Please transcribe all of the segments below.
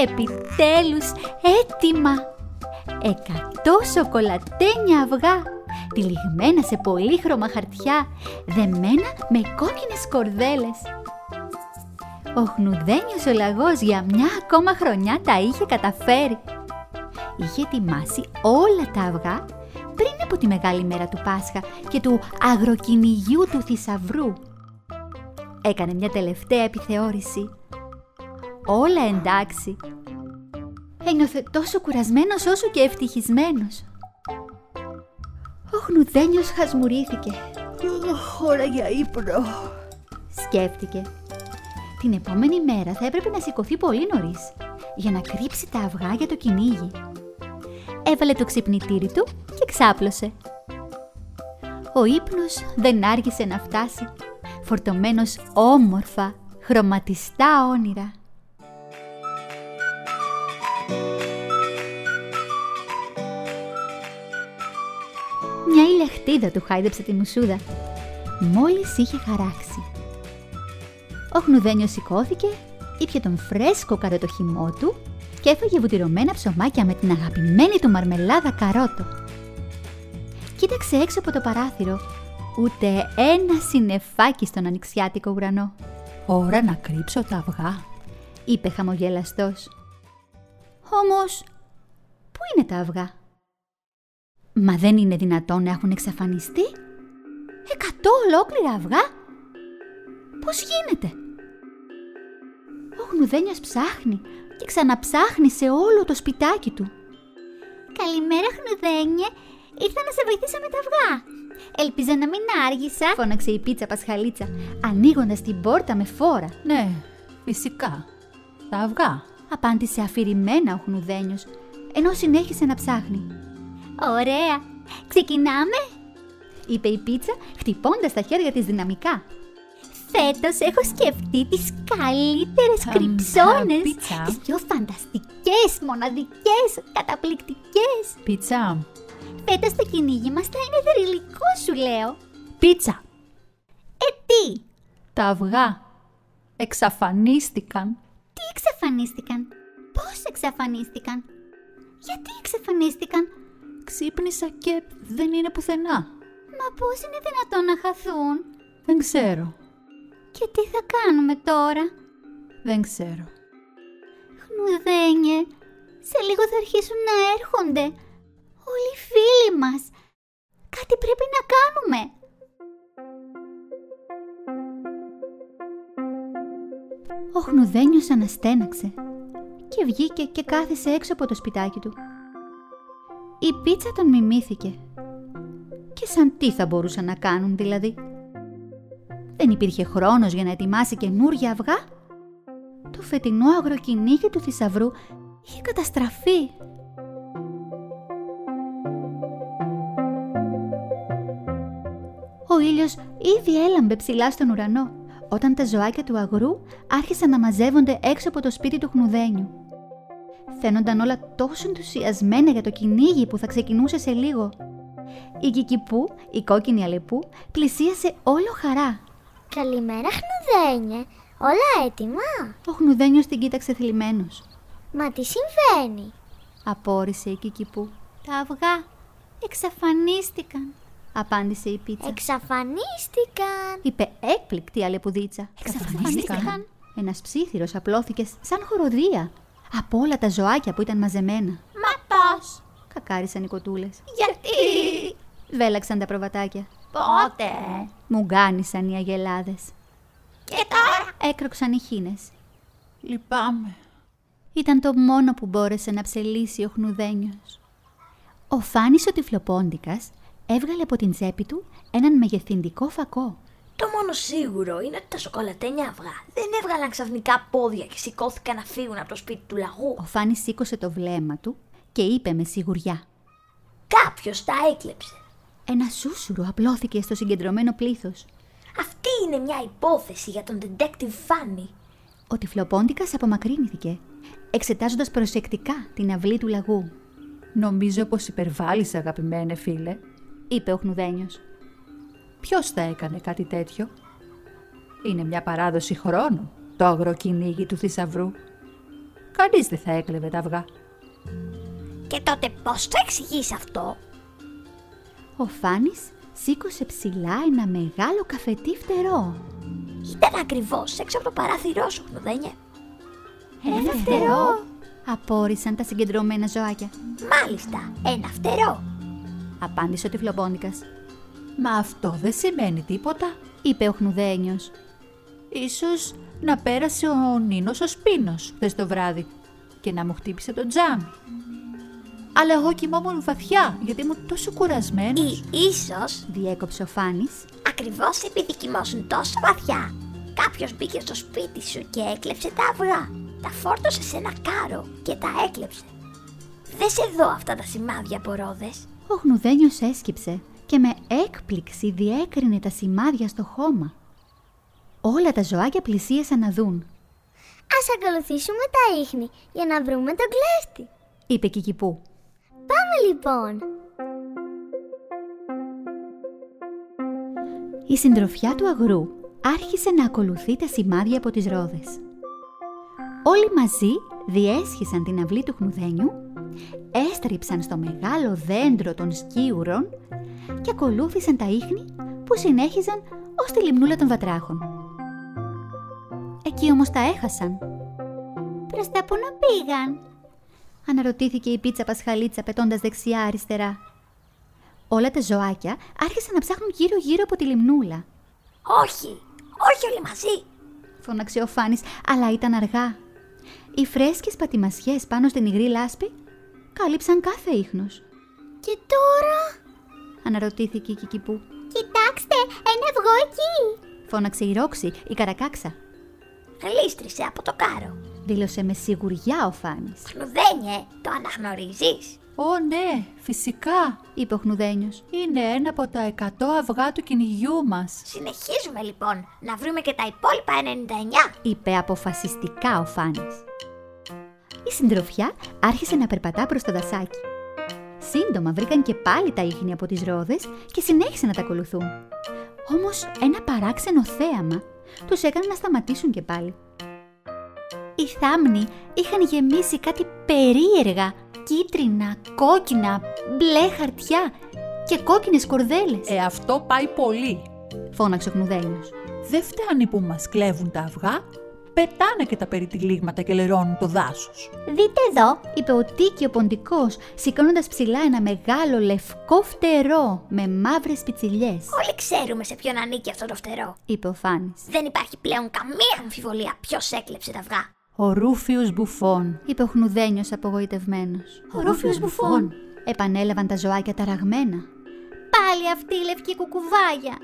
Επιτέλους έτοιμα. Εκατό σοκολατένια αυγά, τυλιγμένα σε πολύχρωμα χαρτιά, δεμένα με κόκκινες κορδέλες. Ο χνουδένιος ο λαγός για μια ακόμα χρονιά τα είχε καταφέρει. Είχε ετοιμάσει όλα τα αυγά πριν από τη μεγάλη μέρα του Πάσχα και του αγροκυνηγιού του θησαυρού. Έκανε μια τελευταία επιθεώρηση. Όλα εντάξει. Ένιωθε τόσο κουρασμένος όσο και ευτυχισμένος. Ο χνουδένιος χασμουρήθηκε. Ώρα για ύπνο. Σκέφτηκε. Την επόμενη μέρα θα έπρεπε να σηκωθεί πολύ νωρίς για να κρύψει τα αυγά για το κυνήγι. Έβαλε το ξυπνητήρι του και ξάπλωσε. Ο ύπνος δεν άργησε να φτάσει, φορτωμένος όμορφα, χρωματιστά όνειρα. Μια ηλεχτίδα του χάιδεψε τη μουσούδα. Μόλις είχε χαράξει. Ο χνουδένιος σηκώθηκε, ήπια τον φρέσκο καροτοχυμό του και έφαγε βουτυρωμένα ψωμάκια με την αγαπημένη του μαρμελάδα καρότο. Κοίταξε έξω από το παράθυρο, ούτε ένα συννεφάκι στον ανοιξιάτικο ουρανό. «Ώρα να κρύψω τα αυγά», είπε χαμογελαστός. Όμως, πού είναι τα αυγά; Μα δεν είναι δυνατόν να έχουν εξαφανιστεί; Εκατό ολόκληρα αυγά; Πώς γίνεται; Ο Γνουδένιος ψάχνει και ξαναψάχνει σε όλο το σπιτάκι του. «Καλημέρα Χνουδένιε, ήρθα να σε βοηθήσω με τα αυγά. Ελπίζω να μην άργησα», φώναξε η πίτσα Πασχαλίτσα, ανοίγοντας την πόρτα με φόρα. «Ναι, φυσικά. Τα αυγά», απάντησε αφηρημένα ο Χνουδένιος, ενώ συνέχισε να ψάχνει. «Ωραία! Ξεκινάμε!» είπε η πίτσα, χτυπώντας τα χέρια της δυναμικά. Φέτος έχω σκεφτεί τις καλύτερες κρυψώνες, τις πιο φανταστικές, μοναδικές, καταπληκτικές. Πίτσα. Φέτος το κυνήγι μας θα είναι θρηλυκό σου λέω. Πίτσα. Ε, τι; Τα αυγά εξαφανίστηκαν. Τι εξαφανίστηκαν; Πώς εξαφανίστηκαν; Γιατί εξαφανίστηκαν; Ξύπνησα και δεν είναι πουθενά. Μα πώς είναι δυνατόν να χαθούν; Δεν ξέρω. Και τι θα κάνουμε τώρα; Δεν ξέρω. Χνουδένιε, σε λίγο θα αρχίσουν να έρχονται. Όλοι οι φίλοι μας. Κάτι πρέπει να κάνουμε. Ο Χνουδένιος αναστέναξε και βγήκε και κάθισε έξω από το σπιτάκι του. Η πίτσα τον μιμήθηκε. Και σαν τι θα μπορούσαν να κάνουν δηλαδή; Δεν υπήρχε χρόνος για να ετοιμάσει καινούργια αυγά; Το φετινό αγροκυνήγι του θησαυρού είχε καταστραφεί. Ο ήλιος ήδη έλαμπε ψηλά στον ουρανό όταν τα ζωάκια του αγρού άρχισαν να μαζεύονται έξω από το σπίτι του χνουδένιου. Φαίνονταν όλα τόσο ενθουσιασμένα για το κυνήγι που θα ξεκινούσε σε λίγο. Η Κικυπού, η κόκκινη αλεπού, πλησίασε όλο χαρά. Καλημέρα, Χνουδένιε. Όλα έτοιμα; Ο Χνουδένιος την κοίταξε θλιμμένος. Μα τι συμβαίνει; Απόρρισε η Κικυπού. Τα αυγά εξαφανίστηκαν, απάντησε η πίτσα. Εξαφανίστηκαν. Είπε έκπληκτη η αλεπουδίτσα. Εξαφανίστηκαν. Ένας ψήθυρος απλώθηκε σαν χοροδία από όλα τα ζωάκια που ήταν μαζεμένα. Μα πώς; Κακάρισαν οι κοτούλες. Γιατί; Βέλαξαν τα προβατάκια. Πότε; Μουγκάνισαν οι αγελάδες. Και τώρα; Έκροξαν οι χήνες. Λυπάμαι. Ήταν το μόνο που μπόρεσε να ψελίσει ο χνουδένιος. Ο Φάνης ο τυφλοπόντικας έβγαλε από την τσέπη του έναν μεγεθυντικό φακό. Το μόνο σίγουρο είναι ότι τα σοκολατένια αυγά δεν έβγαλαν ξαφνικά πόδια και σηκώθηκαν να φύγουν από το σπίτι του λαγού. Ο Φάνης σήκωσε το βλέμμα του και είπε με σιγουριά. Κάποιος τα έκλεψε. Ένα σούσουρο απλώθηκε στο συγκεντρωμένο πλήθος. Αυτή είναι μια υπόθεση για τον detective Fanny. Ο τυφλοπόντικας απομακρύνθηκε, εξετάζοντας προσεκτικά την αυλή του λαγού. Νομίζω πως υπερβάλλεις αγαπημένε φίλε. είπε ο Χνουδένιος. Ποιος θα έκανε κάτι τέτοιο; Είναι μια παράδοση χρόνου το αγροκυνήγι του θησαυρού. Κανείς δεν θα έκλεβε τα αυγά. Και τότε πώς το εξηγείς αυτό; Ο Φάνης σήκωσε ψηλά ένα μεγάλο καφετί φτερό. Ήταν ακριβώς έξω από το παράθυρό σου, Χνουδένιε. Ένα φτερό, απόρρισαν τα συγκεντρωμένα ζωάκια. Μάλιστα, ένα φτερό. Απάντησε ο τυφλοπόντικας. Μα αυτό δεν σημαίνει τίποτα. Είπε ο Χνουδένιος. Ίσως να πέρασε ο Νίνος ο Σπίνος χθες το βράδυ και να μου χτύπησε το τζάμι. Αλλά εγώ κοιμόμουν βαθιά γιατί ήμουν τόσο κουρασμένος. Ή ίσως, Διέκοψε ο Φάνης. ακριβώς επειδή κοιμώσουν τόσο βαθιά, κάποιος μπήκε στο σπίτι σου και έκλεψε τα αυγά. Τα φόρτωσε σε ένα κάρο και τα έκλεψε. Δες εδώ αυτά τα σημάδια από ρόδες. Ο Χνουδένιος έσκυψε και με έκπληξη διέκρινε τα σημάδια στο χώμα. Όλα τα ζωάκια πλησίασαν να δουν, Ας ακολουθήσουμε τα ίχνη για να βρούμε τον κλέστη. είπε Κικυπού. Πάμε λοιπόν. Η συντροφιά του αγρού άρχισε να ακολουθεί τα σημάδια από τις ρόδες. Όλοι μαζί διέσχισαν την αυλή του χνουδένιου, έστριψαν στο μεγάλο δέντρο των σκίουρων και ακολούθησαν τα ίχνη που συνέχιζαν ως τη λιμνούλα των βατράχων. Εκεί όμως τα έχασαν. Προς τα που να πήγαν; Αναρωτήθηκε η πίτσα Πασχαλίτσα πετώντας δεξιά-αριστερά. Όλα τα ζωάκια άρχισαν να ψάχνουν γύρω-γύρω από τη λιμνούλα. Όχι, όχι όλοι μαζί. Φώναξε ο Φάνης, αλλά ήταν αργά. Οι φρέσκες πατημασιές πάνω στην υγρή λάσπη κάλυψαν κάθε ίχνος. Και τώρα... Αναρωτήθηκε η Κικυπού. Κοιτάξτε, ένα αυγό εκεί. Φώναξε η Ρόξη, η Καρακάξα. Γλίστρισε από το κάρο. Δήλωσε με σιγουριά ο Φάνης. Χνουδένιε, το αναγνωρίζεις; Ω ναι, φυσικά. Είπε ο Χνουδένιος. Είναι ένα από τα 100 αυγά του κυνηγιού μας. Συνεχίζουμε λοιπόν να βρούμε και τα υπόλοιπα 99. Είπε αποφασιστικά ο Φάνης. Η συντροφιά άρχισε να περπατά προς το δασάκι. Σύντομα βρήκαν και πάλι τα ίχνη από τις ρόδες και συνέχισαν να τα ακολουθούν. Όμως ένα παράξενο θέαμα τους έκανε να σταματήσουν και πάλι. Οι θάμνοι είχαν γεμίσει κάτι περίεργα, κίτρινα, κόκκινα, μπλε χαρτιά και κόκκινες κορδέλες. Ε, αυτό πάει πολύ. Φώναξε ο Χνουδένιος. Δεν φτάνει που μας κλέβουν τα αυγά, πετάνε και τα περιτυλίγματα και λερώνουν το δάσος. Δείτε εδώ, είπε ο Τίκη ο Ποντικός, σηκώνοντας ψηλά ένα μεγάλο λευκό φτερό με μαύρες πιτσιλιές. Όλοι ξέρουμε σε ποιον ανήκει αυτό το φτερό. είπε ο Φάνης. Δεν υπάρχει πλέον καμία αμφιβολία ποιος έκλεψε τα αυγά. Ο Ρούφιος Μπουφών. είπε ο Χνουδένιος απογοητευμένος. Ο Ρούφιος Μπουφών. Επανέλαβαν τα ζωάκια ταραγμένα. Πάλι αυτή η λευκή κουκουβάγια.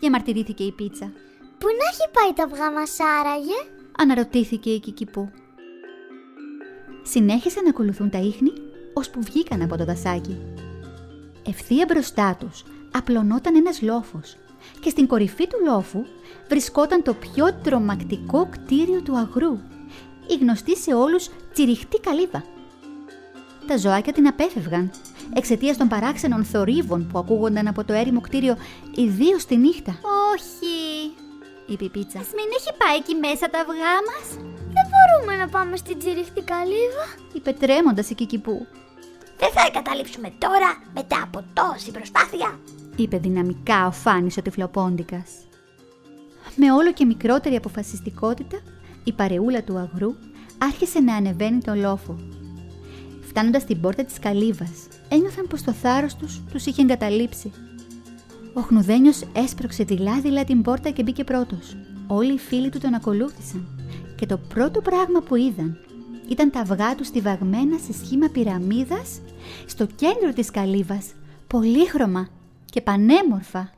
Διαμαρτυρήθηκε η πίτσα. Πού να έχει πάει τα αυγά μας άραγε; Αναρωτήθηκε η Κικυπού. Συνέχισαν να ακολουθούν τα ίχνη, ώσπου βγήκαν από το δασάκι. Ευθεία μπροστά τους απλωνόταν ένας λόφος και στην κορυφή του λόφου βρισκόταν το πιο τρομακτικό κτίριο του αγρού, η γνωστή σε όλους τσιριχτή καλύβα. Τα ζωάκια την απέφευγαν, εξαιτίας των παράξενων θορύβων που ακούγονταν από το έρημο κτίριο ιδίως τη νύχτα, Όχι. Είπε η πίτσα. Ας μην έχει πάει εκεί μέσα τα αυγά μας. Δεν μπορούμε να πάμε στην τσιριχτή καλύβα. είπε τρέμοντας η Κικυπού. Δεν θα εγκαταλείψουμε τώρα μετά από τόση προσπάθεια. είπε δυναμικά ο Φάνης ο τυφλοπόντικας. Με όλο και μικρότερη αποφασιστικότητα, η παρεούλα του αγρού άρχισε να ανεβαίνει τον λόφο. Φτάνοντας στην πόρτα της καλύβας, ένιωθαν πως το θάρρος τους τους είχε εγκαταλείψει. Ο Χνουδένιος έσπρωξε δειλά-δειλά την πόρτα και μπήκε πρώτος. Όλοι οι φίλοι του τον ακολούθησαν και το πρώτο πράγμα που είδαν ήταν τα αυγά τους στιβαγμένα σε σχήμα πυραμίδας στο κέντρο της καλύβας, πολύχρωμα και πανέμορφα.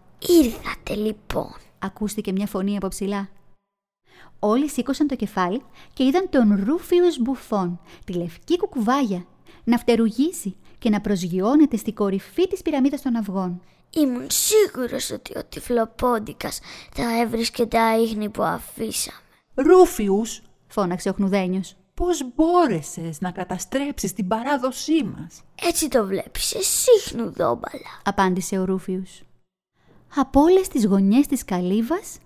Ήρθατε λοιπόν. Ακούστηκε μια φωνή από ψηλά. Όλοι σήκωσαν το κεφάλι και είδαν τον Ρούφιους Μπουφόν, τη λευκή κουκουβάγια, να φτερουγήσει και να προσγειώνεται στη κορυφή της πυραμίδας των αυγών. Ήμουν σίγουρος ότι ο τυφλοπόντικας θα έβρισκε τα ίχνη που αφήσαμε. Ρούφιους, Φώναξε ο Χνουδένιος. πώς μπόρεσες να καταστρέψεις την παράδοσή μας; Έτσι το βλέπεις εσύ χνουδόμπαλα. Απάντησε ο Ρούφιους. Από όλες τις γωνιές της καλύβας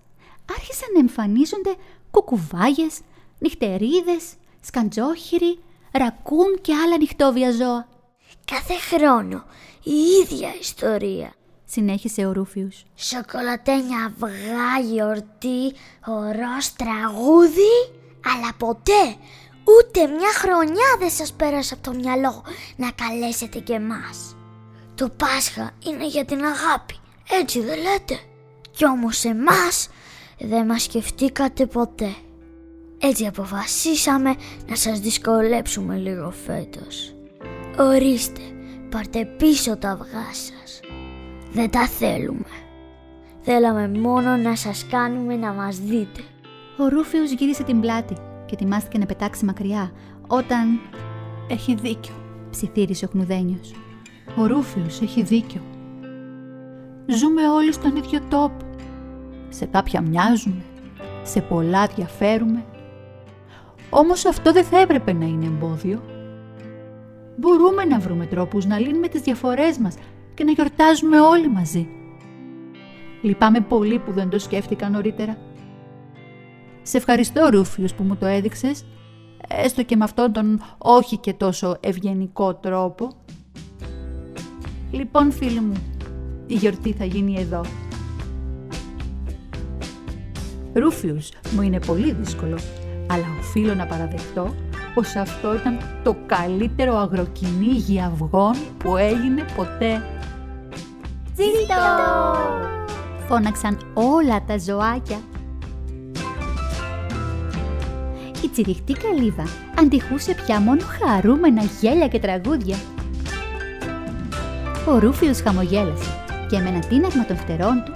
άρχισαν να εμφανίζονται κουκουβάγες, νυχτερίδες, σκαντζόχυροι, ρακούν και άλλα νυχτόβια ζώα. Κάθε χρόνο η ίδια ιστορία. Συνέχισε ο Ρούφιους. Σοκολατένια αυγά, γιορτή, ορός, τραγούδι, αλλά ποτέ ούτε μια χρονιά δεν σας πέρασε από το μυαλό να καλέσετε και εμάς. Το Πάσχα είναι για την αγάπη, έτσι δεν λέτε; Κι όμως εμάς δεν μας σκεφτήκατε ποτέ. Έτσι αποφασίσαμε να σας δυσκολέψουμε λίγο φέτος. Ορίστε, πάρτε πίσω τα αυγά σας. Δεν τα θέλουμε. Θέλαμε μόνο να σας κάνουμε να μας δείτε. Ο Ρούφιος γύρισε την πλάτη και ετοιμάστηκε να πετάξει μακριά όταν Έχει δίκιο. ψιθύρισε ο Χνουδένιος. Ο Ρούφιος έχει δίκιο. Ζούμε όλοι στον ίδιο τόπο. Σε κάποια μοιάζουμε, σε πολλά διαφέρουμε. Όμως αυτό δεν θα έπρεπε να είναι εμπόδιο. Μπορούμε να βρούμε τρόπους να λύνουμε τις διαφορές μας και να γιορτάζουμε όλοι μαζί. Λυπάμαι πολύ που δεν το σκέφτηκα νωρίτερα. Σε ευχαριστώ Ρούφιος που μου το έδειξες, έστω και με αυτόν τον όχι και τόσο ευγενικό τρόπο. Λοιπόν φίλοι μου, η γιορτή θα γίνει εδώ. Ρούφιους, μου είναι πολύ δύσκολο, αλλά οφείλω να παραδεχτώ πως αυτό ήταν το καλύτερο αγροκυνήγι αυγών που έγινε ποτέ. Φώναξαν όλα τα ζωάκια. Η τσιριχτή καλύβα αντιχούσε πια μόνο χαρούμενα γέλια και τραγούδια. Ο Ρούφιος χαμογέλασε και με ένα τίναγμα των φτερών του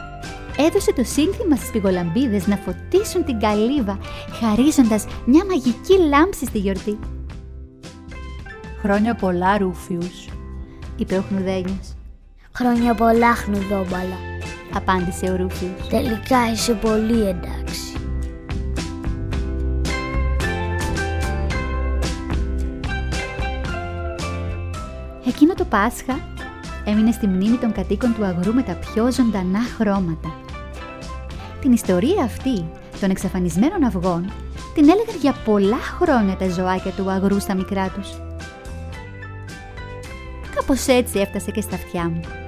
έδωσε το σύνθημα στις πηγολαμπίδες να φωτίσουν την καλύβα χαρίζοντας μια μαγική λάμψη στη γιορτή. Χρόνια πολλά Ρούφιους. είπε ο Χνουδένιος. Χρόνια πολλά χνουδόμπαλα. Απάντησε ο Ρούφιος. Τελικά είσαι πολύ εντάξει. Εκείνο το Πάσχα έμεινε στη μνήμη των κατοίκων του αγρού με τα πιο ζωντανά χρώματα. Την ιστορία αυτή των εξαφανισμένων αυγών την έλεγαν για πολλά χρόνια τα ζωάκια του αγρού στα μικρά τους. Κάπως έτσι έφτασε και στα αυτιά μου.